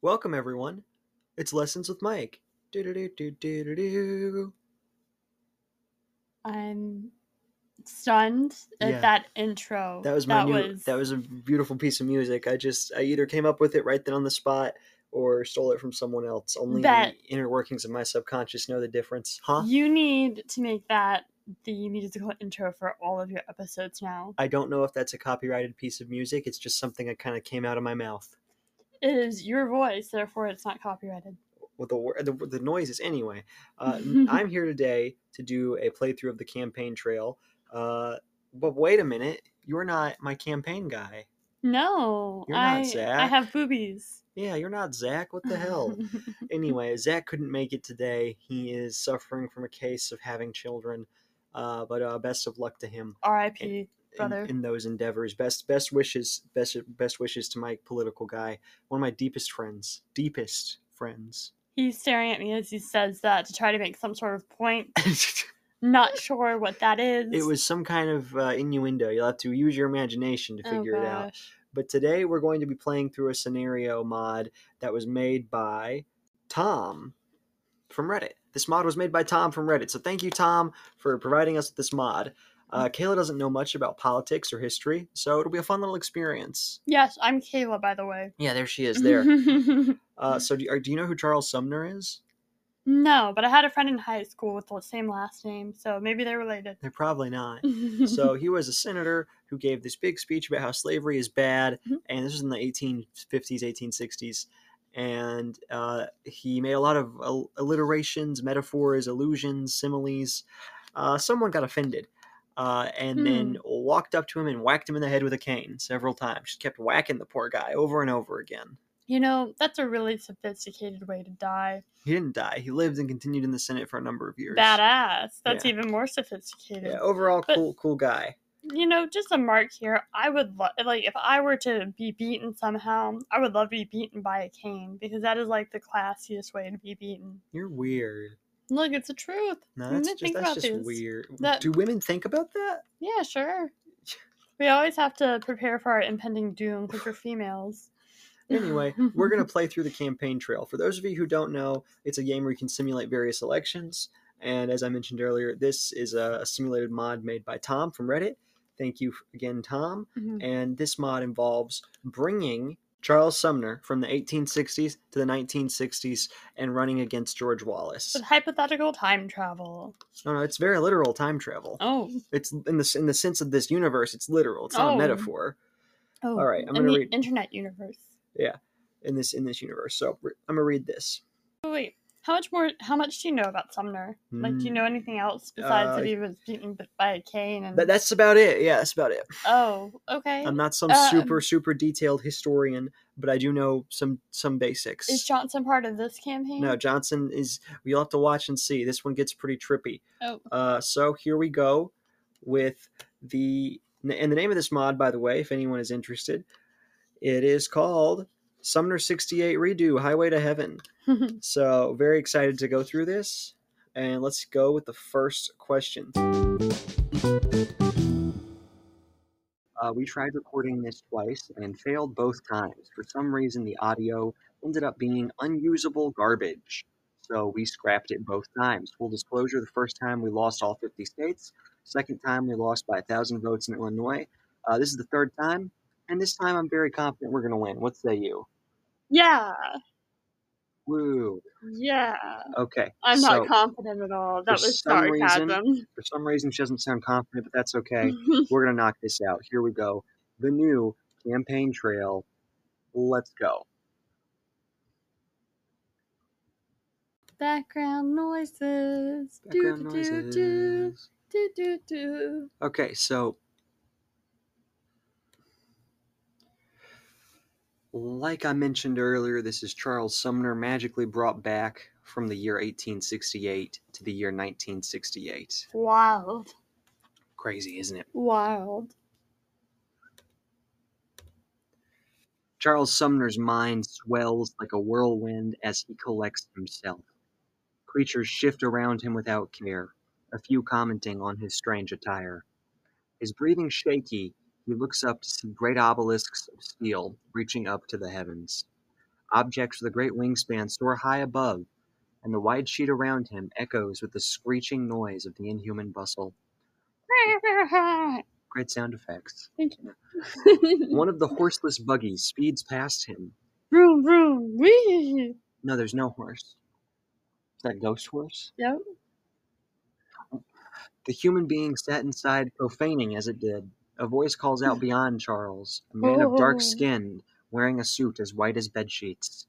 Welcome, everyone. It's Lessons with Mike. Do-do-do-do-do-do-do. I'm stunned at Yeah. that intro. That was my new. That was a beautiful piece of music. I just I either came up with it right then on the spot or stole it from someone else. Only Bet. the inner workings of my subconscious know the difference, huh? You need to make that the musical intro for all of your episodes now. I don't know if that's a copyrighted piece of music. It's just something that kind of came out of my mouth. It is your voice, therefore it's not copyrighted. Well, the, the the noises anyway. Uh, I'm here today to do a playthrough of the campaign trail. Uh, but wait a minute, you're not my campaign guy. No, You're not I I have boobies. Yeah, you're not Zack. What the hell? anyway, Zack couldn't make it today. He is suffering from a case of having children. Uh, but uh, best of luck to him R.I.P. in, Brother. in those endeavors. Best best wishes best best wishes to my political guy, one of my deepest friends, deepest friends. He's staring at me as he says that to try to make some sort of point. Not sure what that is. It was some kind of uh, innuendo. You'll have to use your imagination to Oh, figure it out. But today we're going to be playing through a scenario mod that was made by Tom from Reddit. This mod was made by Tom from Reddit. So thank you, Tom, for providing us with this mod. Uh, Kayla doesn't know much about politics or history, so it'll be a fun little experience. Yes, I'm Kayla, by the way. Yeah, there she is there. uh, so do, are, do you know who Charles Sumner is? no, but I had a friend in high school with the same last name, so maybe they're related. They're probably not. so he was a senator who gave this big speech about how slavery is bad, Mhm. and this was in the 1850s, 1860s. And uh, he made a lot of alliterations, metaphors, allusions, similes. Uh, someone got offended, uh, and then walked up to him and whacked him in the head with a cane several times. Just kept whacking the poor guy over and over again. you know, that's a really sophisticated way to die. He didn't die. He lived and continued in the Senate for a number of years. Badass. That's Yeah. even more sophisticated. Yeah, overall, But- cool, cool guy. You know, just a mark here. I would lo- like if I were to be beaten somehow. I would love to be beaten by a cane because that is like the classiest way to be beaten. You're weird. Look, it's the truth. No, that's just think that's about just weird. That- Do women think about that? Yeah, sure. We always have to prepare for our impending doom because we're females. Anyway, we're going to play through the campaign trail. For those of you who don't know, it's a game where you can simulate various elections. And as I mentioned earlier, this is a, simulated mod made by Tom from Reddit. Thank you again, Tom. Mhm. And this mod involves bringing Charles Sumner from the 1860s to the 1960s and running against George Wallace. With hypothetical time travel. No, no, it's very literal time travel. Oh. It's in the in the sense of this universe. It's literal. It's not Oh. a metaphor. Oh. All right, I'm in gonna the read- internet universe. Yeah, in this in this universe. So I'm gonna read this. Oh, wait. How much more? How much do you know about Sumner? Like, do you Mm, know anything else besides uh, that he was beaten by a cane? And That, that's about it. Yeah, that's about it. oh, okay. I'm not some Uh, super super detailed historian, but I do know some some basics. Is Johnson part of this campaign? no, Johnson is. You'll have to watch and see. This one gets pretty trippy. Oh, Uh, so here we go with the and the name of this mod, by the way, if anyone is interested, it is called Sumner 68 Redux Highway to Heaven. So very excited to go through this, and let's go with the first question. Uh, we tried recording this twice and failed both times. For some reason, the audio ended up being unusable garbage. So we scrapped it both times. Full disclosure: the first time we lost all 50 states. Second time we lost by a thousand votes in Illinois. Uh, this is the third time, and this time I'm very confident we're going to win. What say you? yeah, Woo! yeah. Okay. I'm so, not confident at all. That was some reason- sarcasm. For some reason, she doesn't sound confident, but that's okay. We're going to knock this out. Here we go. The new campaign trail. Let's go. Background noises. Background do, do, do, noises. do, do, do. Okay, so like I mentioned earlier, this is Charles Sumner magically brought back from the year 1868 to the year 1968. Wild. Crazy, isn't it? Wild. Charles Sumner's mind swells like a whirlwind as he collects himself. Creatures shift around him without care, a few commenting on his strange attire. His breathing shaky, he looks up to see great obelisks of steel reaching up to the heavens. Objects with a great wingspan soar high above, and the wide sheet around him echoes with the screeching noise of the inhuman bustle. Great sound effects. Thank you. One of the horseless buggies speeds past him. vroom vroom wee. No, there's no horse. Is that ghost horse? Yep. The human being sat inside, profaning as it did. A voice calls out beyond Charles, a man of dark skin, wearing a suit as white as bed sheets.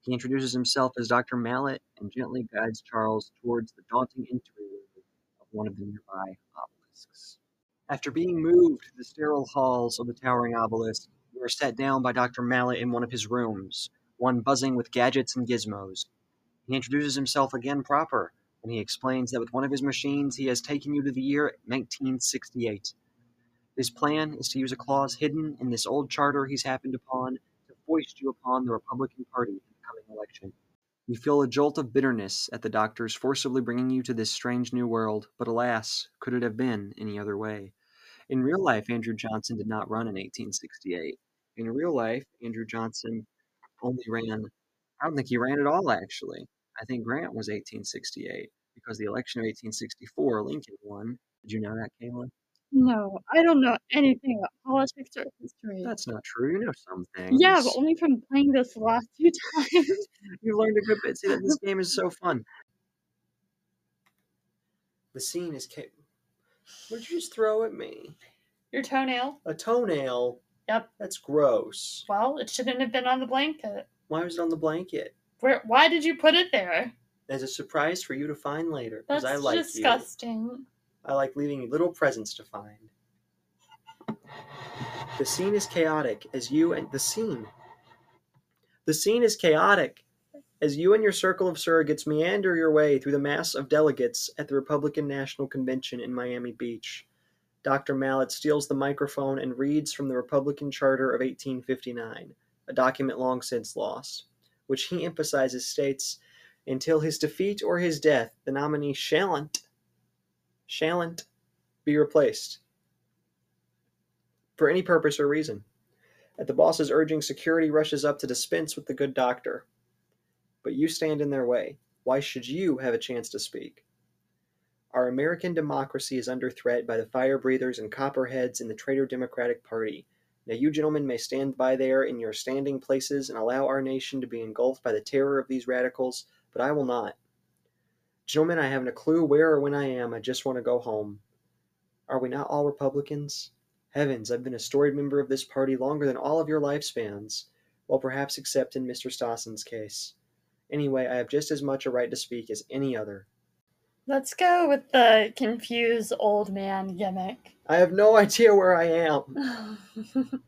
He introduces himself as Dr. Mallet and gently guides Charles towards the daunting entryway of one of the nearby obelisks. After being moved to the sterile halls of the towering obelisk, we are set down by Dr. Mallet in one of his rooms, one buzzing with gadgets and gizmos. He introduces himself again proper when he explains that with one of his machines he has taken you to the year 1968. His plan is to use a clause hidden in this old charter he's happened upon to foist you upon the Republican Party in the coming election. You feel a jolt of bitterness at the doctors forcibly bringing you to this strange new world, but alas, could it have been any other way? In real life, Andrew Johnson did not run in 1868. In real life, Andrew Johnson only ran, I don't think he ran at all, actually. I think Grant was 1868 because the election of 1864, Lincoln won. Did you know that, Kayla? No, I don't know anything about politics or history. That's not true. You know some things. yeah, but only from playing this the last few times. you learned a good bit. See that this game is so fun. The scene is. Ca- what did you just throw at me? Your toenail. A toenail. Yep. That's gross. Well, it shouldn't have been on the blanket. Why was it on the blanket? Where? Why did you put it there? As a surprise for you to find later. Because That's I like you. disgusting. you. I like leaving little presents to find. The scene is chaotic as you and the scene. The scene is chaotic as you and your circle of surrogates meander your way through the mass of delegates at the Republican National Convention in Miami Beach. Dr. Mallet steals the microphone and reads from the Republican Charter of 1859, a document long since lost, which he emphasizes states until his defeat or his death, the nominee shallant, shallant be replaced for any purpose or reason. At the boss's urging, security rushes up to dispense with the good doctor. But you stand in their way. Why should you have a chance to speak? Our American democracy is under threat by the fire breathers and copperheads in the traitor Democratic Party. Now, you gentlemen may stand by there in your standing places and allow our nation to be engulfed by the terror of these radicals, but I will not. Gentlemen, I haven't a clue where or when I am. I just want to go home. Are we not all Republicans? Heavens, I've been a storied member of this party longer than all of your lifespans, well, perhaps except in Mr. Stossen's case. Anyway, I have just as much a right to speak as any other. Let's go with the confused old man gimmick. I have no idea where I am.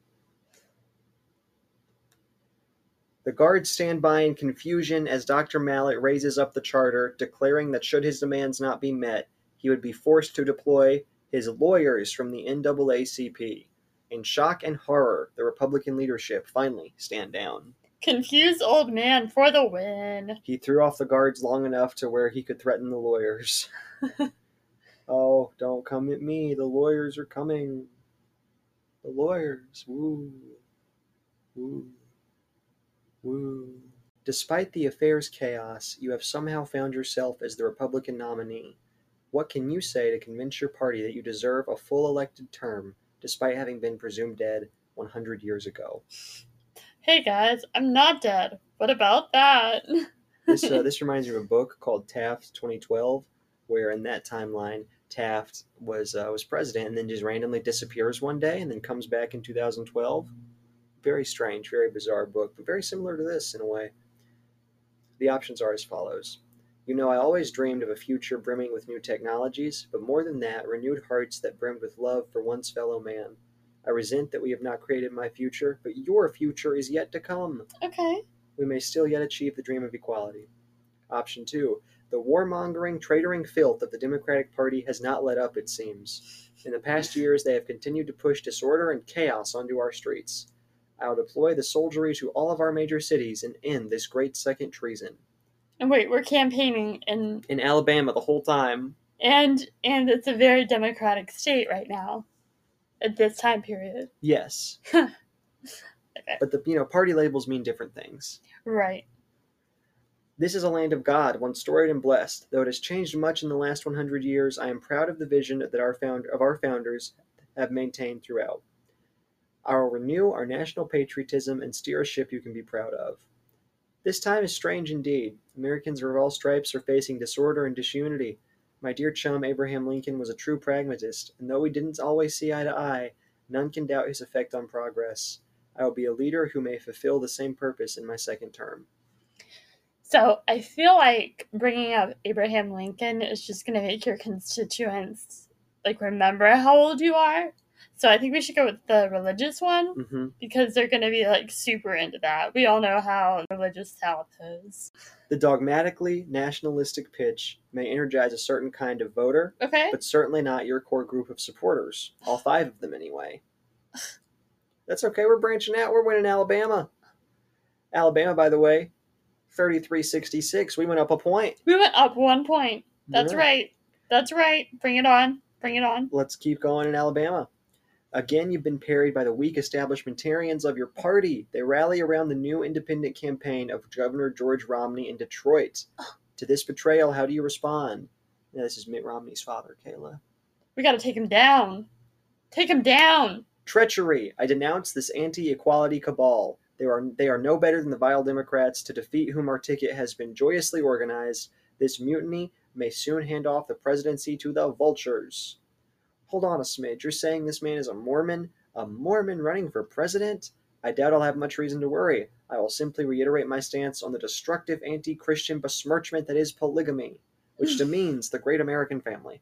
The guards stand by in confusion as Dr. Mallet raises up the charter, declaring that should his demands not be met, he would be forced to deploy his lawyers from the NAACP. In shock and horror, the Republican leadership finally stand down. confused old man for the win. He threw off the guards long enough to where he could threaten the lawyers. oh, don't come at me. The lawyers are coming. The lawyers. Woo. Woo. Woo. Despite the affair's chaos, you have somehow found yourself as the Republican nominee. What can you say to convince your party that you deserve a full elected term despite having been presumed dead 100 years ago? Hey guys, I'm not dead. What about that? This uh, this reminds me of a book called Taft 2012, where in that timeline Taft was uh, was president and then just randomly disappears one day and then comes back in 2012. Very strange, very bizarre book, but very similar to this in a way. The options are as follows. You know, I always dreamed of a future brimming with new technologies, but more than that, renewed hearts that brimmed with love for one's fellow man. I resent that we have not created my future, but your future is yet to come okay. we may still yet achieve the dream of equality. Option two, the warmongering, traitoring filth of the Democratic Party has not let up, it seems. In the past years, they have continued to push disorder and chaos onto our streets. I will deploy the soldiery to all of our major cities and end this great second treason. And wait, we're campaigning and In Alabama, the whole time, and and it's a very democratic state right now. At this time period. yes. okay. But the you know party labels mean different things. Right. This is a land of God, once storied and blessed. Though it has changed much in the last 100 years, I am proud of the vision that our found of our founders have maintained throughout. I will renew our national patriotism and steer a ship you can be proud of. This time is strange indeed. Americans of all stripes are facing disorder and disunity. My dear chum Abraham Lincoln was a true pragmatist, and though we didn't always see eye to eye, none can doubt his effect on progress. I will be a leader who may fulfill the same purpose in my second term. So I feel like bringing up Abraham Lincoln is just going to make your constituents like remember how old you are. So I think we should go with the religious one hmm because they're going to be like super into that. We all know how religious South is. The dogmatically nationalistic pitch may energize a certain kind of voter, Okay. but certainly not your core group of supporters. All five of them, anyway. That's okay. We're branching out. We're winning Alabama. Alabama, by the way, 33 66. We went up a point. We went up one point. That's Yeah. right. That's right. Bring it on. Bring it on. Let's keep going in Alabama. Again, you've been parried by the weak establishmentarians of your party. They rally around the new independent campaign of Governor George Romney in Detroit. To this betrayal, how do you respond? This is Mitt Romney's father, Kayla. We got to take him down. Take him down. Treachery! I denounce this anti-equality cabal. They are they are no better than the vile Democrats, to defeat whom our ticket has been joyously organized. This mutiny may soon hand off the presidency to the vultures. Hold on a smidge. You're saying this man is a Mormon? A Mormon running for president? I doubt I'll have much reason to worry. I will simply reiterate my stance on the destructive anti-Christian besmirchment that is polygamy, which hmm. demeans the great American family.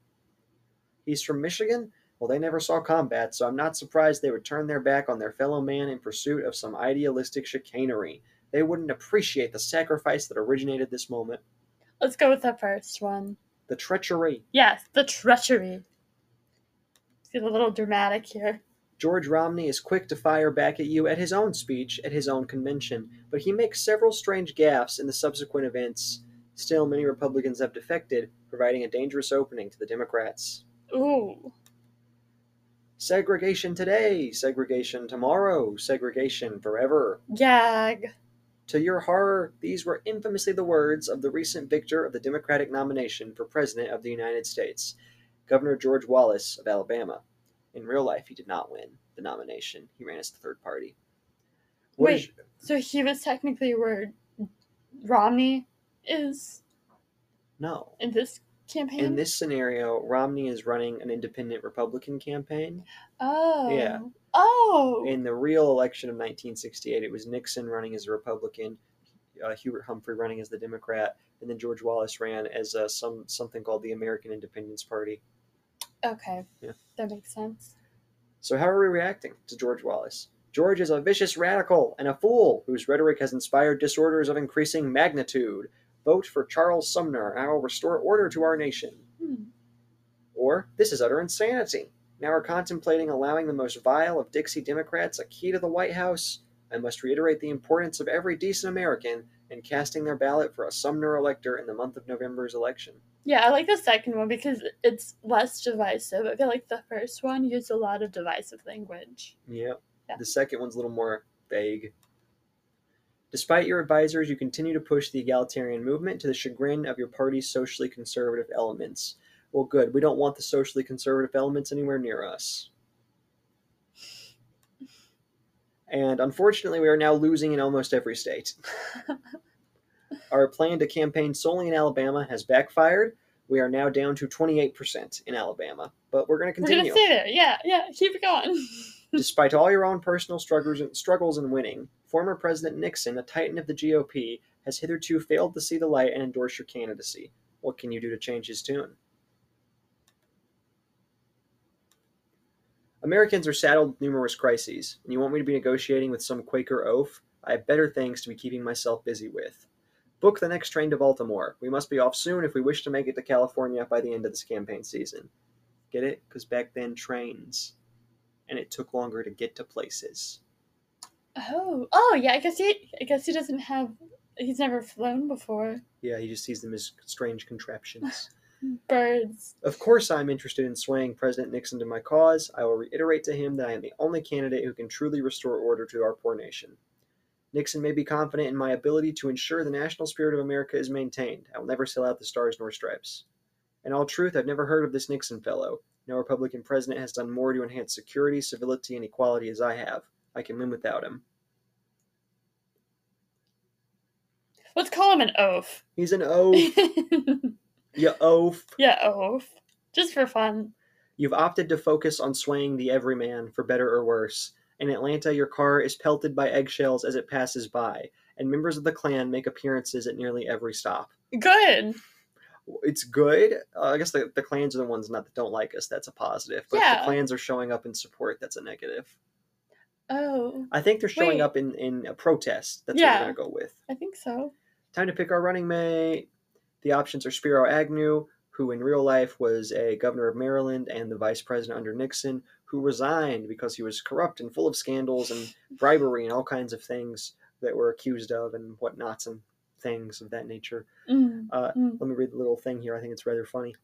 He's from Michigan? Well, they never saw combat, so I'm not surprised they would turn their back on their fellow man in pursuit of some idealistic chicanery. They wouldn't appreciate the sacrifice that originated this moment. Let's go with the first one. The treachery. Yes, the treachery. Get a little dramatic here. George Romney is quick to fire back at you at his own speech at his own convention, but he makes several strange gaffes in the subsequent events. Still, many Republicans have defected, providing a dangerous opening to the Democrats. Ooh. Segregation today, segregation tomorrow, segregation forever. Gag. To your horror, these were infamously the words of the recent victor of the Democratic nomination for President of the United States, Governor George Wallace of Alabama. In real life, he did not win the nomination. He ran as the third party. What Wait. is- So he was technically where Romney is no. in this campaign? In this scenario, Romney is running an independent Republican campaign. Oh. Yeah. Oh. In the real election of 1968, it was Nixon running as a Republican, uh, Hubert Humphrey running as the Democrat, and then George Wallace ran as uh, some something called the American Independence Party. Okay. Yeah. That makes sense. So how are we reacting to George Wallace? George is a vicious radical and a fool whose rhetoric has inspired disorders of increasing magnitude. Vote for Charles Sumner, and I will restore order to our nation. Hmm. Or, this is utter insanity. Now we're contemplating allowing the most vile of Dixie Democrats a key to the White House. I must reiterate the importance of every decent American in casting their ballot for a Sumner elector in the month of November's election. Yeah, I like the second one because it's less divisive. I feel like the first one used a lot of divisive language. Yep. Yeah. The second one's a little more vague. Despite your advisors, you continue to push the egalitarian movement to the chagrin of your party's socially conservative elements. Well, good. We don't want the socially conservative elements anywhere near us. And unfortunately, we are now losing in almost every state. Our plan to campaign solely in Alabama has backfired. We are now down to 28% in Alabama, but we're going to continue. We're continue. gonna stay there. Yeah, yeah. Keep it going. Despite all your own personal struggles struggles in winning, former President Nixon, a titan of the GOP, has hitherto failed to see the light and endorse your candidacy. What can you do to change his tune? Americans are saddled with numerous crises, and you want me to be negotiating with some Quaker oaf? I have better things to be keeping myself busy with. Book the next train to Baltimore. We must be off soon if we wish to make it to California by the end of this campaign season. Get it? Because back then, trains and it took longer to get to places. Oh, oh yeah. I guess he. I guess he doesn't have. He's never flown before. Yeah, he just sees them as strange contraptions. Birds. Of course, I'm interested in swaying President Nixon to my cause. I will reiterate to him that I am the only candidate who can truly restore order to our poor nation. Nixon may be confident in my ability to ensure the national spirit of America is maintained. I will never sell out the stars nor stripes. In all truth, I've never heard of this Nixon fellow. No Republican president has done more to enhance security, civility, and equality as I have. I can win without him. Let's call him an oaf. He's an oaf. you oaf. yeah, oaf. Just for fun. You've opted to focus on swaying the everyman, for better or worse. In Atlanta, your car is pelted by eggshells as it passes by, and members of the Klan make appearances at nearly every stop. Good. It's good. Uh, I guess the, the clans are the ones not that don't like us. That's a positive. But if Yeah. the clans are showing up in support. That's a negative. Oh, I think they're showing Wait. up in, in a protest. That's Yeah. what we're going to go with. I think so. Time to pick our running mate. The options are Spiro Agnew, who in real life was a governor of Maryland and the vice president under Nixon, who resigned because he was corrupt and full of scandals and bribery and all kinds of things that were accused of and whatnots and things of that nature. Mm. Uh, Mm. Let me read the little thing here. I think it's rather funny.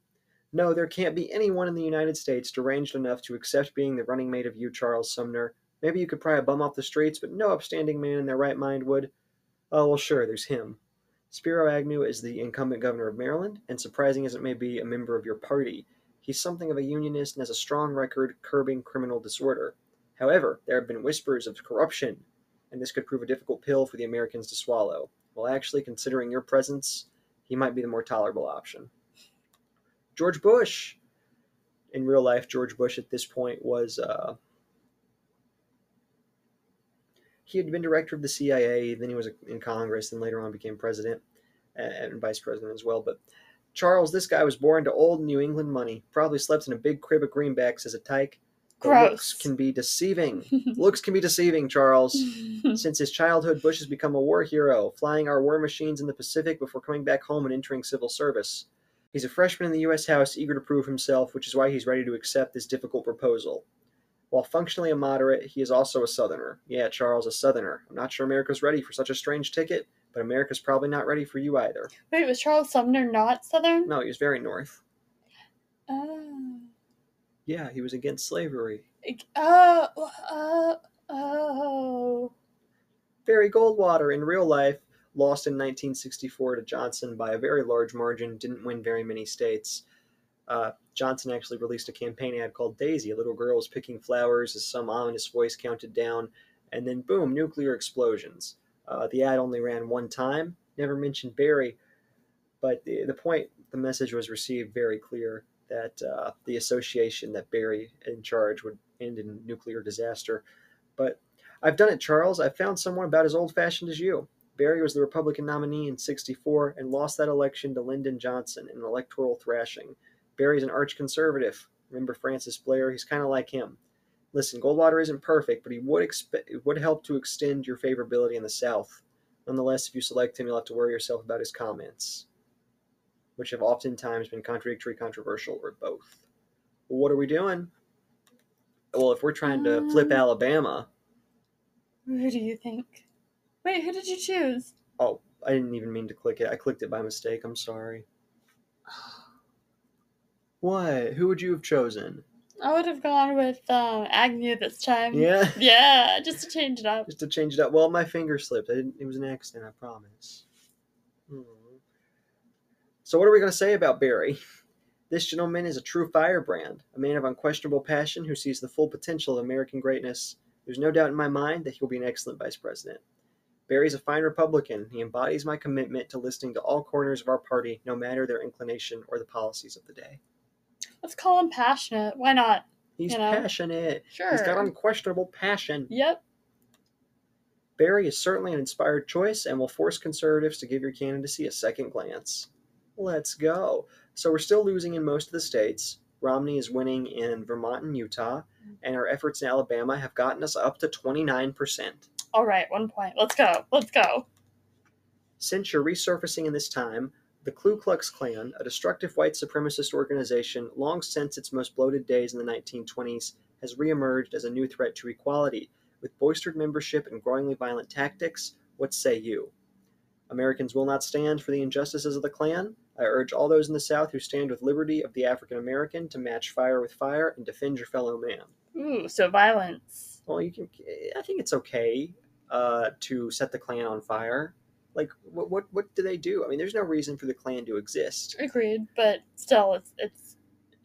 No, there can't be anyone in the United States deranged enough to accept being the running mate of you, Charles Sumner. Maybe you could pry a bum off the streets, but no upstanding man in their right mind would. Oh, well, sure, there's him. Spiro Agnew is the incumbent governor of Maryland, and surprising as it may be, a member of your party. He's something of a unionist and has a strong record curbing criminal disorder. However, there have been whispers of corruption, and this could prove a difficult pill for the Americans to swallow. Well, actually, considering your presence, he might be the more tolerable option. George Bush. In real life, George Bush at this point was. Uh, he had been director of the CIA, then he was in Congress, and later on became president and vice president as well. But Charles, this guy was born to old New England money. Probably slept in a big crib of greenbacks as a tyke. Gross. Looks can be deceiving. looks can be deceiving, Charles. Since his childhood, Bush has become a war hero, flying our war machines in the Pacific before coming back home and entering civil service. He's a freshman in the U.S. House, eager to prove himself, which is why he's ready to accept this difficult proposal. While functionally a moderate, he is also a Southerner. Yeah, Charles, a Southerner. I'm not sure America's ready for such a strange ticket, but America's probably not ready for you either. Wait, was Charles Sumner not Southern? No, he was very North. Oh. Yeah, he was against slavery. Oh. Oh. Oh. Barry Goldwater in real life lost in 1964 to Johnson by a very large margin, didn't win very many states. Uh, Johnson actually released a campaign ad called Daisy. A little girl was picking flowers as some ominous voice counted down, and then boom, nuclear explosions. Uh, the ad only ran one time, never mentioned Barry, but the, the point, the message was received very clear that uh, the association that Barry in charge would end in nuclear disaster. But I've done it, Charles. I've found someone about as old fashioned as you. Barry was the Republican nominee in 64 and lost that election to Lyndon Johnson in an electoral thrashing. Barry's an arch conservative. Remember Francis Blair? He's kind of like him. Listen, Goldwater isn't perfect, but he would expe- it would help to extend your favorability in the South. Nonetheless, if you select him, you'll have to worry yourself about his comments, which have oftentimes been contradictory, controversial, or both. Well, what are we doing? Well, if we're trying to flip Um, Alabama, Who do you think? Wait, who did you choose? oh, I didn't even mean to click it. I clicked it by mistake. I'm sorry. What? Who would you have chosen? I would have gone with um, Agnew this time. Yeah. Yeah, just to change it up. Just to change it up. Well, my finger slipped. I didn't, it was an accident, I promise. Hmm. So, what are we going to say about Barry? This gentleman is a true firebrand, a man of unquestionable passion who sees the full potential of American greatness. There's no doubt in my mind that he will be an excellent vice president. Barry's a fine Republican. He embodies my commitment to listening to all corners of our party, no matter their inclination or the policies of the day. Let's call him passionate. Why not? He's You know? passionate. Sure. He's got unquestionable passion. Yep. Barry is certainly an inspired choice and will force conservatives to give your candidacy a second glance. Let's go. So we're still losing in most of the states. Romney is winning in Vermont and Utah, and our efforts in Alabama have gotten us up to 29%. All right, one point. Let's go. Let's go. Since you're resurfacing in this time, the Ku Klux Klan, a destructive white supremacist organization long since its most bloated days in the 1920s, has reemerged as a new threat to equality. With boistered membership and growingly violent tactics, what say you? Americans will not stand for the injustices of the Klan. I urge all those in the South who stand with liberty of the African American to match fire with fire and defend your fellow man. Ooh, so violence. Well, you can. I think it's okay uh, to set the Klan on fire. Like, what, what what do they do? I mean, there's no reason for the Klan to exist. Agreed, but still, it's it's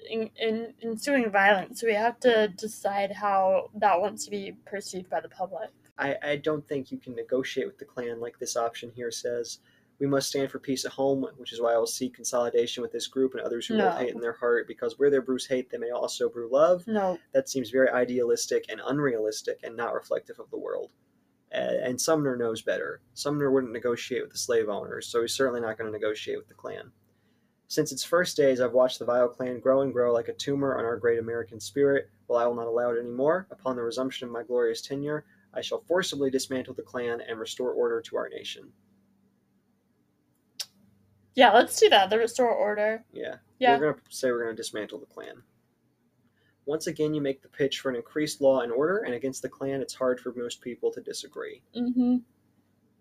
in, in ensuing violence. So we have to decide how that wants to be perceived by the public. I, I don't think you can negotiate with the Klan like this option here says. We must stand for peace at home, which is why I will seek consolidation with this group and others who No. hold hate in their heart, because where there brews hate, they may also brew love. No, That seems very idealistic and unrealistic and not reflective of the world. And Sumner knows better. Sumner wouldn't negotiate with the slave owners, so he's certainly not going to negotiate with the Klan. Since its first days, I've watched the vile Klan grow and grow like a tumor on our great American spirit. Well, I will not allow it anymore, upon the resumption of my glorious tenure, I shall forcibly dismantle the Klan and restore order to our nation. yeah, let's do that. The restore order. Yeah. Yeah, We're going to say we're going to dismantle the Klan. Once again, you make the pitch for an increased law and order, and against the Klan, it's hard for most people to disagree. mm-hmm.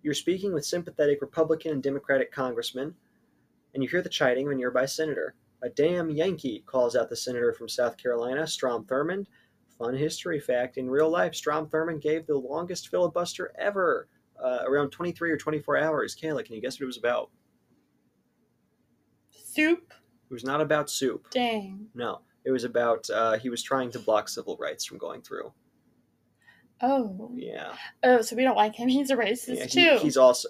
You're speaking with sympathetic Republican and Democratic congressmen, and you hear the chiding of a nearby senator. A damn Yankee, calls out the senator from South Carolina, Strom Thurmond. Fun history fact in real life, Strom Thurmond gave the longest filibuster ever, uh, around 23 or 24 hours. Kayla, can you guess what it was about? Soup. It was not about soup. Dang. No, it was about uh, he was trying to block civil rights from going through. Oh. Yeah, Oh, so we don't like him. He's a racist yeah too. he's also.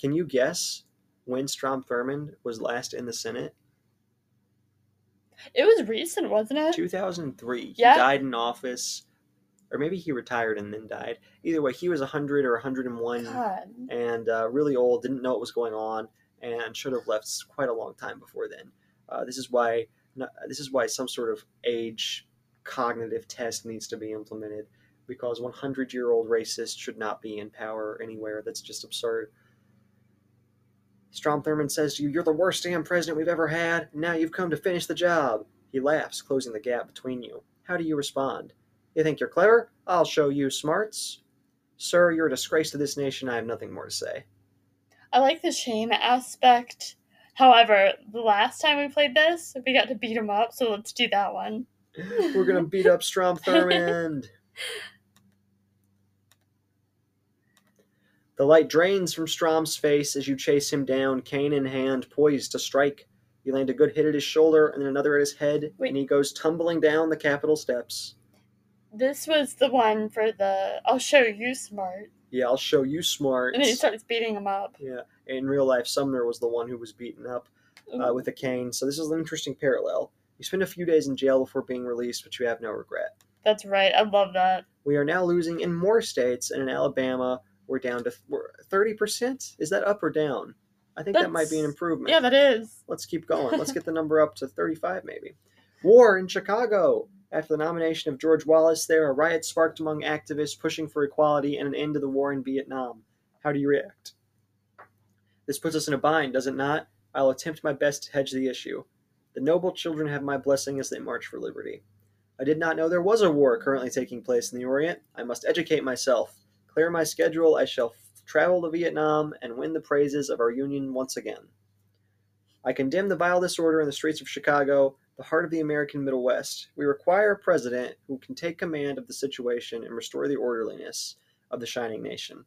Can you guess when Strom Thurmond was last in the Senate? It was recent, wasn't it? 2003. He Yeah. died in office, or maybe he retired and then died. Either way, he was 100 or 101 God. and uh, really old, didn't know what was going on, and should have left quite a long time before then. Uh, this is why this is why some sort of age cognitive test needs to be implemented because 100 year old racists should not be in power anywhere. That's just absurd. Strom Thurmond says to you, You're the worst damn president we've ever had, now you've come to finish the job. He laughs, closing the gap between you. How do you respond? You think you're clever? I'll show you smarts. Sir, you're a disgrace to this nation. I have nothing more to say. I like the shame aspect. However, the last time we played this, we got to beat him up, so let's do that one. We're gonna beat up Strom Thurmond. the light drains from Strom's face as you chase him down, cane in hand, poised to strike. You land a good hit at his shoulder and then another at his head, Wait. and he goes tumbling down the Capitol steps. This was the one for the I'll show you smart. Yeah, I'll show you smart. And then he starts beating him up. Yeah, in real life, Sumner was the one who was beaten up uh, with a cane. So this is an interesting parallel. You spend a few days in jail before being released, but you have no regret. That's right. I love that. We are now losing in more states, and in Alabama, we're down to thirty percent. Is that up or down? I think that might be an improvement. Yeah, that is. Let's keep going. Let's get the number up to thirty-five, maybe. War in Chicago. After the nomination of George Wallace, there a riot sparked among activists pushing for equality and an end to the war in Vietnam. How do you react? This puts us in a bind, does it not? I'll attempt my best to hedge the issue. The noble children have my blessing as they march for liberty. I did not know there was a war currently taking place in the Orient. I must educate myself. Clear my schedule. I shall f- travel to Vietnam and win the praises of our Union once again. I condemn the vile disorder in the streets of Chicago, the heart of the American Middle West. We require a president who can take command of the situation and restore the orderliness of the shining nation.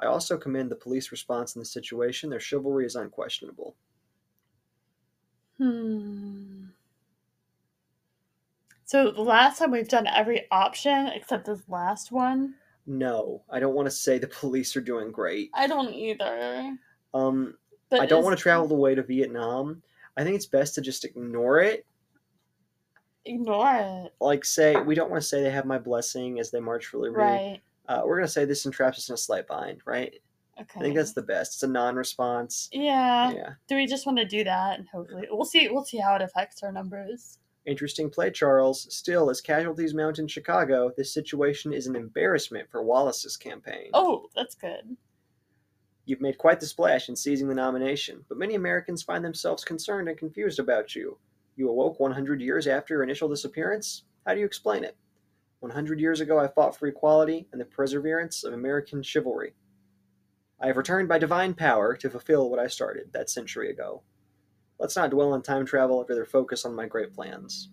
I also commend the police response in the situation. Their chivalry is unquestionable. Hmm. So the last time we've done every option except this last one. No, I don't want to say the police are doing great. I don't either. Um, But I don't is- want to travel the way to Vietnam. I think it's best to just ignore it. Ignore it. Like, say, we don't want to say they have my blessing as they march for liberty. Right. Uh, we're going to say this entraps us in a slight bind, right? Okay. I think that's the best. It's a non response. Yeah. Yeah. Do we just want to do that and hopefully we'll see we'll see how it affects our numbers. Interesting play, Charles. Still, as casualties mount in Chicago, this situation is an embarrassment for Wallace's campaign. Oh, that's good. You've made quite the splash in seizing the nomination, but many Americans find themselves concerned and confused about you. You awoke 100 years after your initial disappearance? How do you explain it? 100 years ago, I fought for equality and the perseverance of American chivalry. I have returned by divine power to fulfill what I started that century ago. Let's not dwell on time travel, but rather focus on my great plans.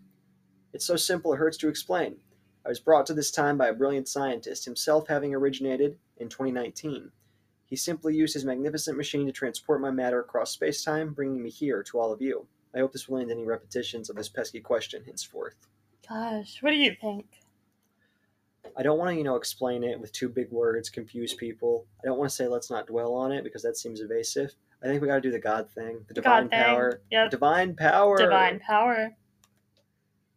It's so simple it hurts to explain. I was brought to this time by a brilliant scientist, himself having originated in 2019. He simply used his magnificent machine to transport my matter across space time, bringing me here to all of you. I hope this will end any repetitions of this pesky question henceforth. Gosh, what do you think? I don't want to, you know, explain it with two big words, confuse people. I don't want to say let's not dwell on it because that seems evasive. I think we got to do the God thing, the divine God thing. power. Yep. Divine power. Divine power.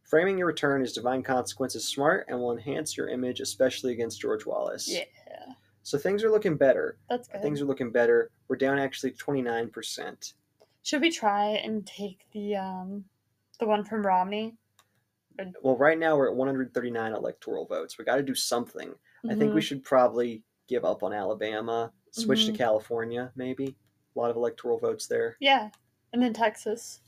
Framing your return as divine consequence is smart and will enhance your image, especially against George Wallace. Yeah, So things are looking better. that's good. Things are looking better. We're down actually 29%. Should we try and take the um the one from Romney? Well, right now we're at 139 electoral votes. We got to do something. I think we Mhm. should probably give up on Alabama, switch to Mhm. California, maybe. A lot of electoral votes there. Yeah, and then Texas.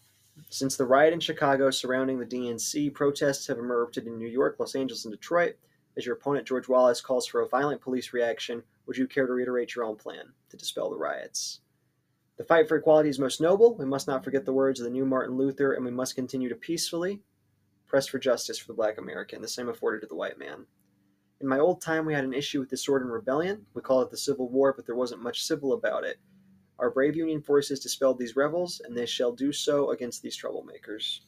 Since the riot in Chicago surrounding the DNC, protests have erupted in New York, Los Angeles, and Detroit. As your opponent, George Wallace, calls for a violent police reaction, would you care to reiterate your own plan to dispel the riots? The fight for equality is most noble. We must not forget the words of the new Martin Luther, and we must continue to peacefully press for justice for the black American, the same afforded to the white man. In my old time, we had an issue with disorder and rebellion. We call it the Civil War, but there wasn't much civil about it. Our brave Union forces dispelled these rebels, and they shall do so against these troublemakers.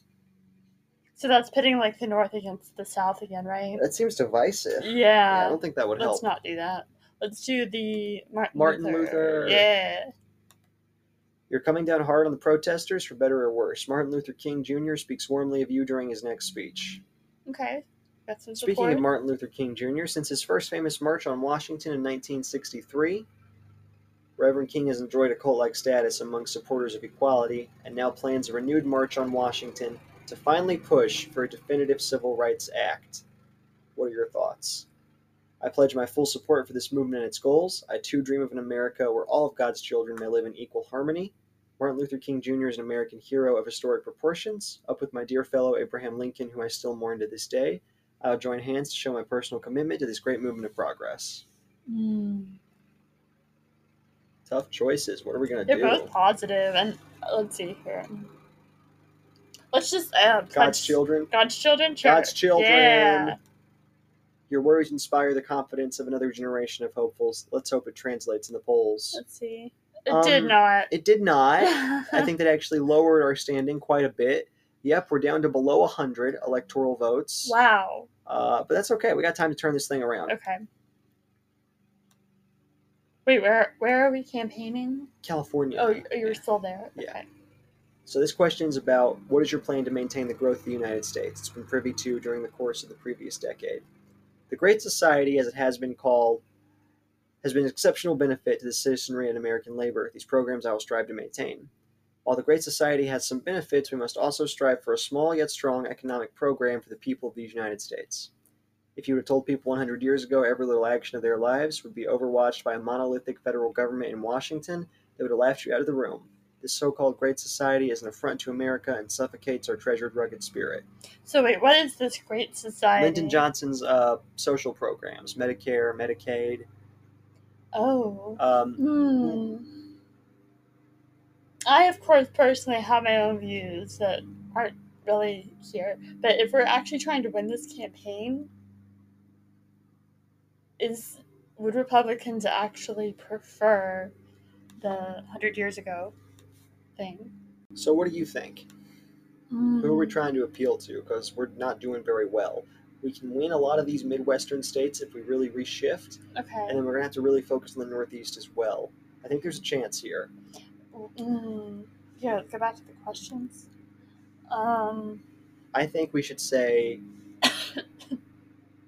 So that's pitting like the North against the South again, right? That seems divisive. Yeah, I don't think that would help. Let's not do that. Let's do the Martin, Martin Luther. Yeah. You're coming down hard on the protesters, for better or worse. Martin Luther King Jr. speaks warmly of you during his next speech. Okay. Got some Speaking support. of Martin Luther King Jr., since his first famous march on Washington in 1963, Reverend King has enjoyed a cult like status among supporters of equality and now plans a renewed march on Washington to finally push for a definitive Civil Rights Act. What are your thoughts? I pledge my full support for this movement and its goals. I too dream of an America where all of God's children may live in equal harmony. Martin Luther King Jr. is an American hero of historic proportions. Up with my dear fellow Abraham Lincoln, who I still mourn to this day, I will join hands to show my personal commitment to this great movement of progress. Mm. Tough choices. What are we going to do? They're both positive, and uh, let's see here. Let's just uh, God's children. God's children. Sure. God's children. Yeah. Your words inspire the confidence of another generation of hopefuls. Let's hope it translates in the polls. Let's see. It did Um, not. It did not. I think that actually lowered our standing quite a bit. Yep, we're down to below 100 electoral votes. wow. Uh, but that's okay. We got time to turn this thing around. Okay. Wait, where where are we campaigning? California. Oh, you're still there. Yeah. So this question is about what is your plan to maintain the growth of the United States? It's been privy to during the course of the previous decade. The Great Society, as it has been called, has been an exceptional benefit to the citizenry and American labor. These programs I will strive to maintain. While the Great Society has some benefits, we must also strive for a small yet strong economic program for the people of these United States. If you have told people 100 years ago every little action of their lives would be overwatched by a monolithic federal government in Washington, they would have laughed you out of the room. This so called Great Society is an affront to America and suffocates our treasured, rugged spirit. So wait, what is this great society? Lyndon Johnson's uh, social programs, Medicare, Medicaid. Oh. Um, Hmm. I, of course, personally have my own views that aren't really here. But if we're actually trying to win this campaign, is would Republicans actually prefer the hundred years ago thing? so, what do you think? Who are we trying to appeal to? Because we're not doing very well. We can win a lot of these Midwestern states if we really reshift, Okay. and then we're going to have to really focus on the Northeast as well. I think there's a chance here. Mm, yeah, let's go back to the questions. Um, I think we should say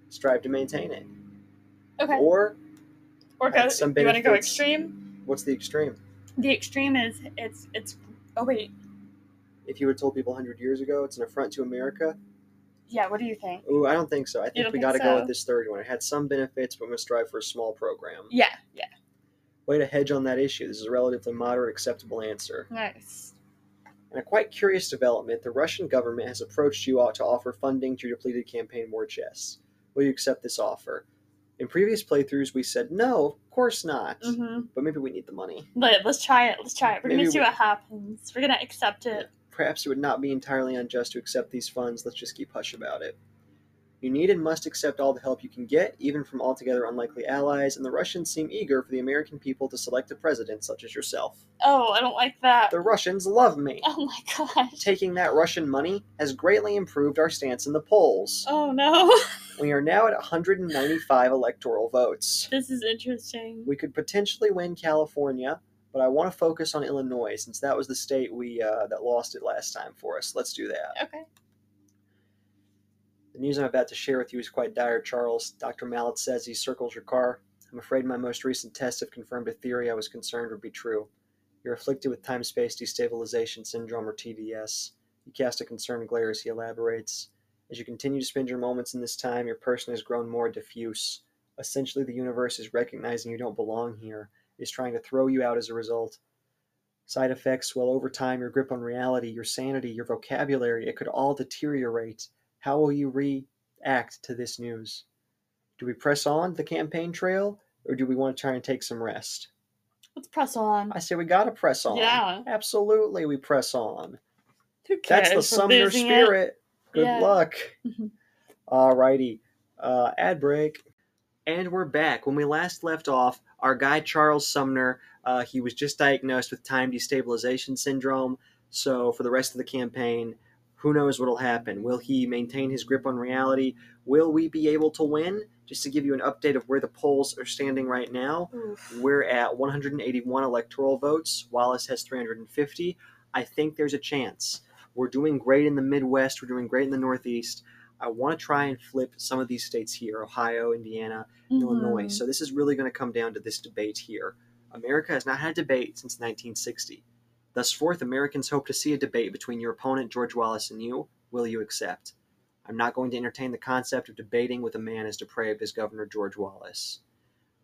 strive to maintain it. okay. Or, Or go. some you want to go extreme? what's the extreme? The extreme is it's it's. Oh wait. If you would have told people 100 years ago it's an affront to America, Yeah. What do you think? ooh, I don't think so. I think we got to go with this third one. It had some benefits, but we must strive for a small program. Yeah. Yeah. Way to hedge on that issue. This is a relatively moderate, acceptable answer. Nice. In a quite curious development, the Russian government has approached you all to offer funding to your depleted campaign war chests. Will you accept this offer? In previous playthroughs, we said no, of course not. Mm-hmm. But maybe we need the money. But let's try it. Let's try it. We're Maybe gonna see we- what happens. We're gonna accept it. Perhaps it would not be entirely unjust to accept these funds. Let's just keep hush about it. You need and must accept all the help you can get, even from altogether unlikely allies, and the Russians seem eager for the American people to select a president such as yourself. Oh, I don't like that. The Russians love me. Oh my gosh. Taking that Russian money has greatly improved our stance in the polls. Oh no. We are now at 195 electoral votes. this is interesting. We could potentially win California, but I want to focus on Illinois since that was the state we uh, that lost it last time for us. Let's do that. Okay. The news I'm about to share with you is quite dire, Charles. Dr. Mallet says he circles your car. I'm afraid my most recent tests have confirmed a theory I was concerned would be true. You're afflicted with time space destabilization syndrome, or TDS. You cast a concerned glare as he elaborates. As you continue to spend your moments in this time, your person has grown more diffuse. Essentially, the universe is recognizing you don't belong here, is trying to throw you out as a result. Side effects, well, over time, your grip on reality, your sanity, your vocabulary, it could all deteriorate. How will you react to this news? Do we press on the campaign trail, or do we want to try and take some rest? Let's press on. I say we gotta press on. Yeah. Absolutely, we press on. Who cares? That's the Sumner losing it. Good Yeah. luck. All righty. Uh, ad break. And we're back. When we last left off, our guy Charles Sumner, uh, he was just diagnosed with time destabilization syndrome. So for the rest of the campaign, who knows what'll happen? Will he maintain his grip on reality? Will we be able to win? Just to give you an update of where the polls are standing right now, Oof. we're at 181 electoral votes. Wallace has 350. I think there's a chance. We're doing great in the Midwest. We're doing great in the Northeast. I want to try and flip some of these states here Ohio, Indiana, Illinois. Mhm. So this is really going to come down to this debate here. America has not had a debate since 1960. Thus forth, Americans hope to see a debate between your opponent, George Wallace, and you. Will you accept? I'm not going to entertain the concept of debating with a man as depraved as Governor George Wallace.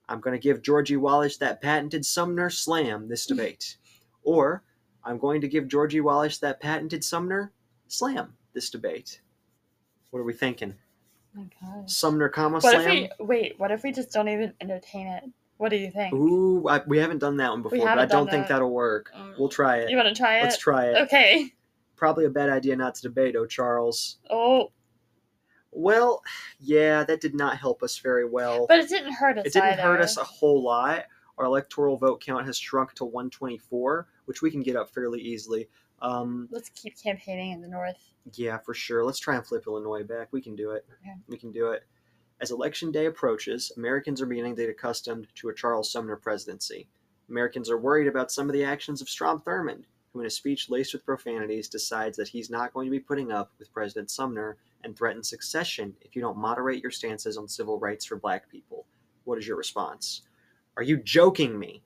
I'm going to give Georgie Wallace that patented Sumner slam this debate. Or I'm going to give Georgie Wallace that patented Sumner slam this debate. What are we thinking? Oh my gosh. Sumner comma What if slam? we wait? What if we just don't even entertain it? What do you think? Ooh, I, we haven't done that one before, but I don't done think that. that'll work. Mm. We'll try it. You want to try it? Let's try it. Okay. Probably a bad idea not to debate, oh Charles. Oh, Well, yeah, that did not help us very well. but it didn't hurt us. it didn't hurt us a whole lot. Our electoral vote count has shrunk to 124, which we can get up fairly easily. Um, Let's keep campaigning in the north. yeah, for sure. Let's try and flip Illinois back. We can do it. Okay. We can do it. As election day approaches, Americans are beginning to get accustomed to a Charles Sumner presidency. Americans are worried about some of the actions of Strom Thurmond, who, in a speech laced with profanities, decides that he's not going to be putting up with President Sumner and threatens succession if you don't moderate your stances on civil rights for black people. What is your response? Are you joking me?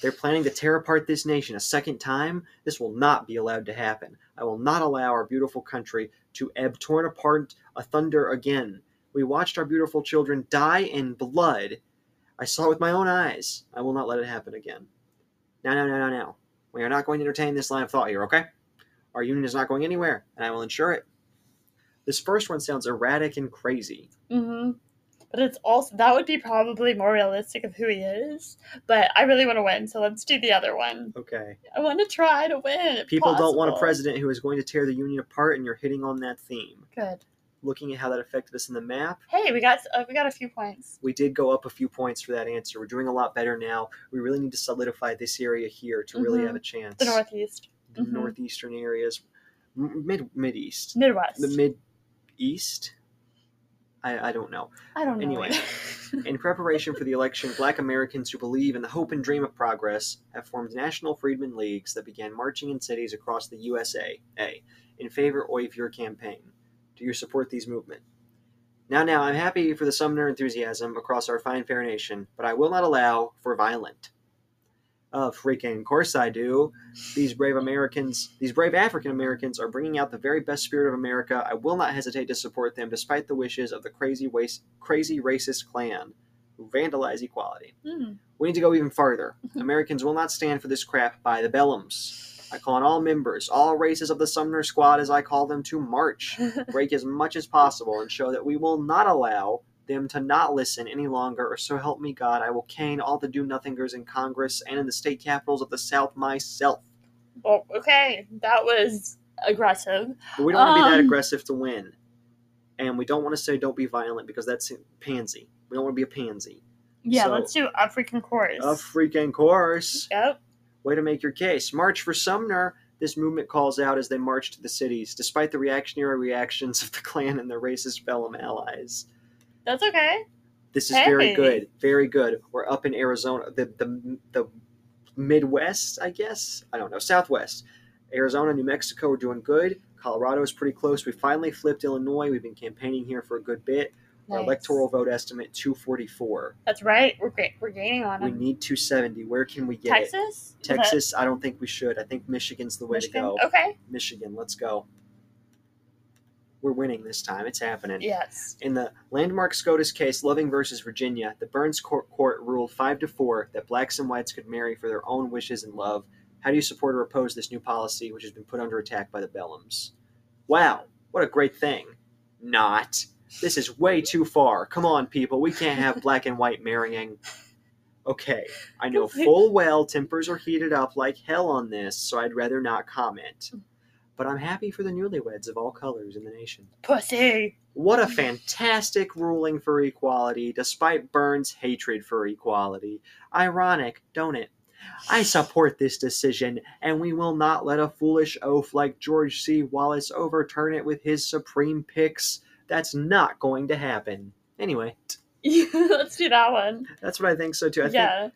They're planning to tear apart this nation a second time? This will not be allowed to happen. I will not allow our beautiful country to ebb torn apart a thunder again. We watched our beautiful children die in blood. I saw it with my own eyes. I will not let it happen again. Now, now, now, now, now. We are not going to entertain this line of thought here, okay? Our union is not going anywhere, and I will ensure it. This first one sounds erratic and crazy. Mm-hmm. But it's also that would be probably more realistic of who he is. But I really want to win, so let's do the other one. Okay. I want to try to win. People don't want a president who is going to tear the union apart, and you're hitting on that theme. Good. Looking at how that affected us in the map, Hey, we got uh, we got a few points. we did go up a few points for that answer. We're doing a lot better now. We really need to solidify this area here to really Mhm. have a chance. The Northeast, The Mhm. northeastern areas, mid mid east, Midwest. the mid east. I I don't know. I don't know. Anyway. In preparation for the election, black Americans who believe in the hope and dream of progress have formed national freedmen leagues that began marching in cities across the USA A, in favor of your campaign. Do you support these movements? Now, now, I'm happy for the Sumner enthusiasm across our fine fair nation, but I will not allow for violent. Uh, freaking course I do. These brave Americans, these brave African Americans are bringing out the very best spirit of America. I will not hesitate to support them despite the wishes of the crazy, waste, crazy racist Klan who vandalize equality. Hmm. We need to go even farther. Americans will not stand for this crap by the bellums. I call on all members, all races of the Sumner Squad, as I call them, to march, break as much as possible, and show that we will not allow them to not listen any longer, or so help me God, I will cane all the do nothingers in Congress and in the state capitals of the South myself. Well, okay, that was aggressive. But we don't want to be that Um. aggressive to win. And we don't want to say don't be violent because that's pansy. We don't want to be a pansy. Yeah, So- let's do a freaking chorus. A freaking chorus. Yep. Way to make your case. March for Sumner. This movement calls out as they march to the cities, despite the reactionary reactions of the Klan and their racist Bellum allies. That's okay. This is very good. Very good. We're up in Arizona, the, the the Midwest, I guess. I don't know. Southwest. Arizona, New Mexico We're doing good. Colorado is pretty close. We finally flipped Illinois. We've been campaigning here for a good bit. Our electoral vote estimate 244. That's right. We're great. We're gaining on it. We them. need 270. Where can we get it? Texas. Texas, I don't think we should. I think Michigan's the way Michigan? to go. Okay. Michigan, let's go. We're winning this time. It's happening. Yes. In the landmark SCOTUS case, Loving versus Virginia, the Burns court, court ruled 5 to 4 that blacks and whites could marry for their own wishes and love. How do you support or oppose this new policy, which has been put under attack by the Bellums? Wow, what a great thing. Not. This is way too far. Come on, people. We can't have black and white marrying. Okay, I know full well tempers are heated up like hell on this, so I'd rather not comment. But I'm happy for the newlyweds of all colors in the nation. Pussy. What a fantastic ruling for equality, despite Burns' hatred for equality. Ironic, don't it? I support this decision, and we will not let a foolish oaf like George C. Wallace overturn it with his supreme picks. That's not going to happen. Anyway, Let's do that one. that's what I think so too. I think yeah.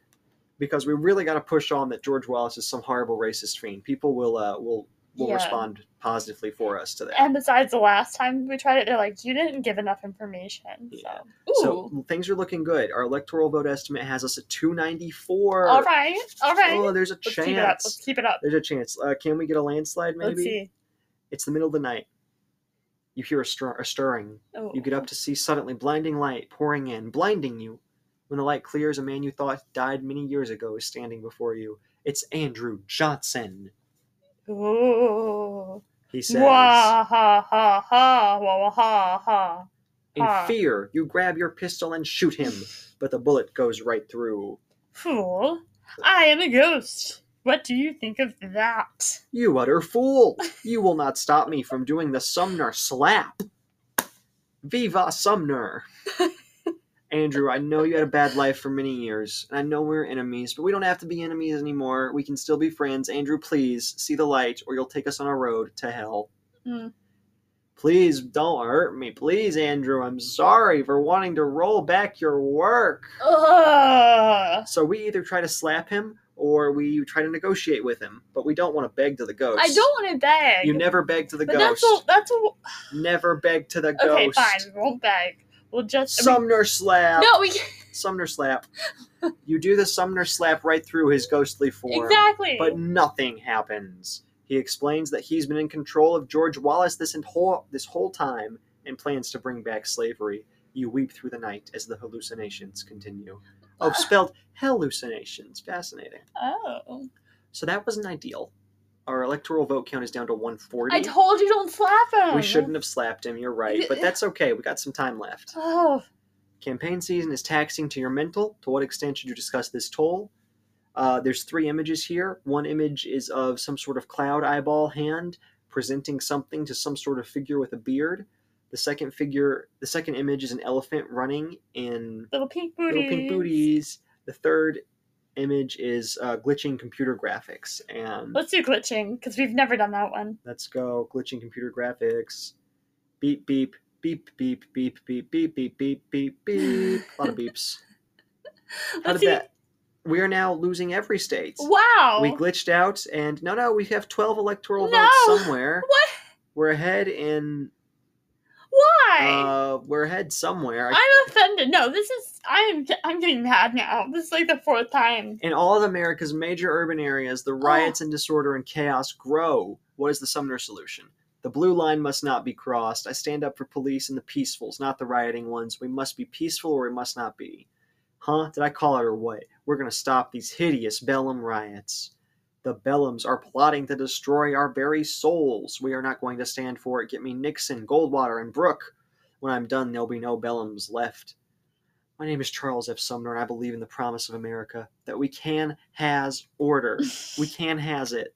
because we really got to push on that George Wallace is some horrible racist fiend. People will uh, will will Yeah. respond positively for us to that. And besides, the last time we tried it, they're like, you didn't give enough information. Yeah. So, ooh. So things are looking good. Our electoral vote estimate has us at 294. all right. All right. Oh, there's a Let's keep it up. Let's chance. keep it up. There's a chance. Uh, can we get a landslide? Maybe. Let's see. It's the middle of the night. You hear a, stir- a stirring. Oh. You get up to see suddenly blinding light pouring in, blinding you. When the light clears, a man you thought died many years ago is standing before you. It's Andrew Johnson. Ooh. He says. Wah ha ha ha wah ha ha. In ha. fear, you grab your pistol and shoot him, but the bullet goes right through. Fool, I am a ghost. What do you think of that? You utter fool! You will not stop me from doing the Sumner slap! Viva Sumner! Andrew, I know you had a bad life for many years, and I know we're enemies, but we don't have to be enemies anymore. We can still be friends. Andrew, please, see the light, or you'll take us on a road to hell. Hmm. Please don't hurt me. Please, Andrew, I'm sorry for wanting to roll back your work. Ugh. So we either try to slap him or we try to negotiate with him, but we don't want to beg to the ghost. I don't want to beg. You never beg to the But ghost. that's a, that's Never beg to the okay. ghost. Okay, fine, we won't beg. We'll just Sumner slap. no, we can't. Sumner slap. you do the Sumner slap right through his ghostly form, exactly. but nothing happens. He explains that he's been in control of George Wallace this whole this whole time and plans to bring back slavery. You weep through the night as the hallucinations continue. Oh, spelled hallucinations. Fascinating. oh, So that wasn't ideal. Our electoral vote count is down to 140. I told you don't slap him. we shouldn't have slapped him, you're right. But that's okay. We got some time left. Oh, Campaign season is taxing to your mental. To what extent should you discuss this toll? Uh, there's three images here. One image is of some sort of cloud eyeball hand presenting something to some sort of figure with a beard. The second figure, the second image is an elephant running in little pink booty. little pink booties. The third image is uh, glitching computer graphics. And Let's do glitching because we've never done that one. let's go glitching computer graphics. Beep beep beep beep beep beep beep beep beep beep beep. A lot of beeps. How did that? We are now losing every state. Wow. We glitched out, and no, no, we have twelve electoral No! votes somewhere. what? We're ahead in. Why? Uh, we're ahead somewhere. I'm offended. No, this is. I'm. I'm getting mad now. This is like the fourth time. In all of America's major urban areas, the riots and disorder and chaos grow. What is the Sumner solution? The blue line must not be crossed. I stand up for police and the peacefuls, not the rioting ones. We must be peaceful or we must not be. Huh? Did I call it or what? We're going to stop these hideous Bellum riots. The Bellums are plotting to destroy our very souls. We are not going to stand for it. Get me Nixon, Goldwater, and Brooke. When I'm done, there'll be no Bellums left. My name is Charles F. Sumner, and I believe in the promise of America that we can has order. we can has it.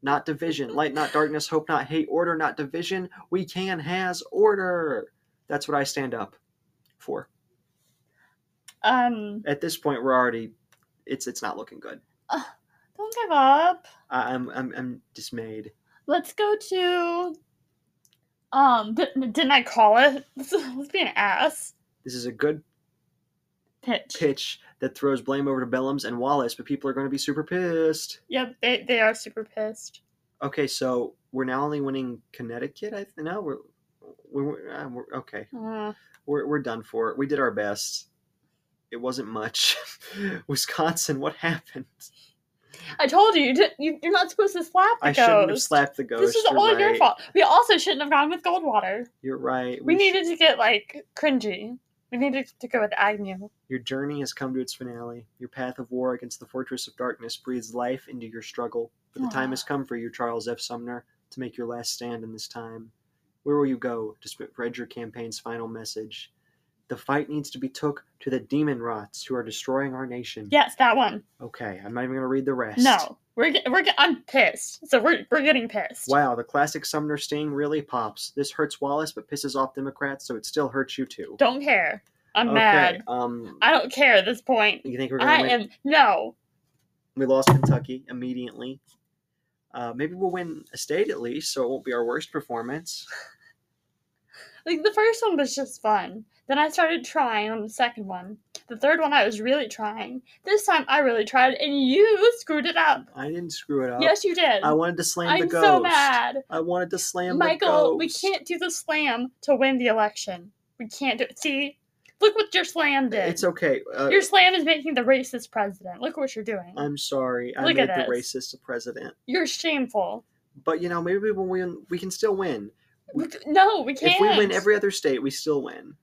Not division. Light, not darkness. Hope, not hate. Order, not division. We can has order. That's what I stand up for. Um, At this point, we're already. It's it's not looking good. Don't give up. I, I'm I'm I'm dismayed. Let's go to. Um, di- didn't I call it? Let's be an ass. This is a good Pitch. pitch that throws blame over to Bellums and Wallace, but people are going to be super pissed. Yep, they, they are super pissed. Okay, so we're now only winning Connecticut. I th- no, we're we're, uh, we're okay. Uh, We're we're done for. We did our best. It wasn't much. Wisconsin, what happened? I told you, you, did, you you're not supposed to slap the I ghost. shouldn't have slapped the ghost. This is You're your fault. We also shouldn't have gone with Goldwater. You're right. We sh- needed to get like cringy. We needed to go with Agnew. Your journey has come to its finale. Your path of war against the fortress of darkness breathes life into your struggle. But the time has come for you, Charles F. Sumner, to make your last stand in this time. Where will you go to spread your campaign's final message? The fight needs to be took to the demon rots who are destroying our nation. Yes, that one. Okay, I'm not even going to read the rest. No, we're we're I'm pissed. So we're we're getting pissed. Wow, the classic Sumner sting really pops. This hurts Wallace but pisses off Democrats, so it still hurts you too. Don't care. I'm okay, mad. Um, I don't care at this point. you think we're going I to win? am no. We lost Kentucky immediately. Uh, maybe we'll win a state at least, so it won't be our worst performance. Like the first one was just fun. Then I started trying on the second one. The third one I was really trying. This time I really tried, and you screwed it up. I didn't screw it up. Yes, you did. I wanted to slam the ghost. I'm so mad. I wanted to slam the ghost Michael, we can't do the slam to win the election. We can't do it. See? Look what your slam did. It's okay. Uh, Your slam is making the racist president. Look what you're doing. I'm sorry. I Look made at the racist a president. You're shameful. But you know, maybe we win. We can still win. We- No, we can't. If we win every other state, we still win.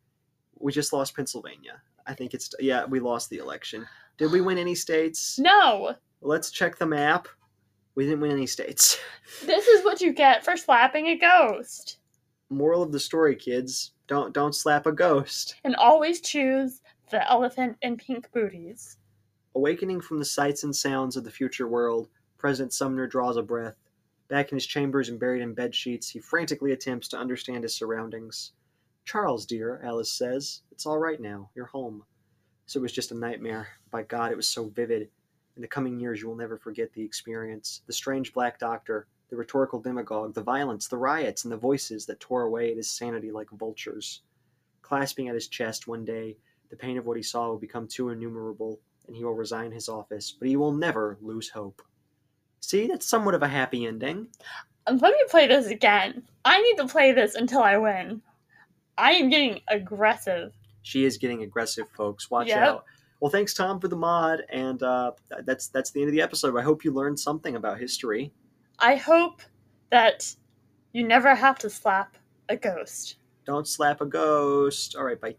We just lost Pennsylvania. I think it's yeah. We lost the election. Did we win any states? No. Let's check the map. We didn't win any states. This is what you get for slapping a ghost. Moral of the story, kids: don't don't slap a ghost. And always choose the elephant and pink booties. Awakening from the sights and sounds of the future world, President Sumner draws a breath. Back in his chambers and buried in bed sheets, he frantically attempts to understand his surroundings. Charles, dear, Alice says, it's all right now. You're home. So it was just a nightmare. By God, it was so vivid. In the coming years, you will never forget the experience. The strange black doctor, the rhetorical demagogue, the violence, the riots, and the voices that tore away at his sanity like vultures. Clasping at his chest one day, the pain of what he saw will become too innumerable, and he will resign his office, but he will never lose hope. See, that's somewhat of a happy ending. Let me play this again. I need to play this until I win. I am getting aggressive. She is getting aggressive, folks. Watch Yep. out. Well, thanks, Tom, for the mod, and uh, that's that's the end of the episode. I hope you learned something about history. I hope that you never have to slap a ghost. Don't slap a ghost. All right, bye.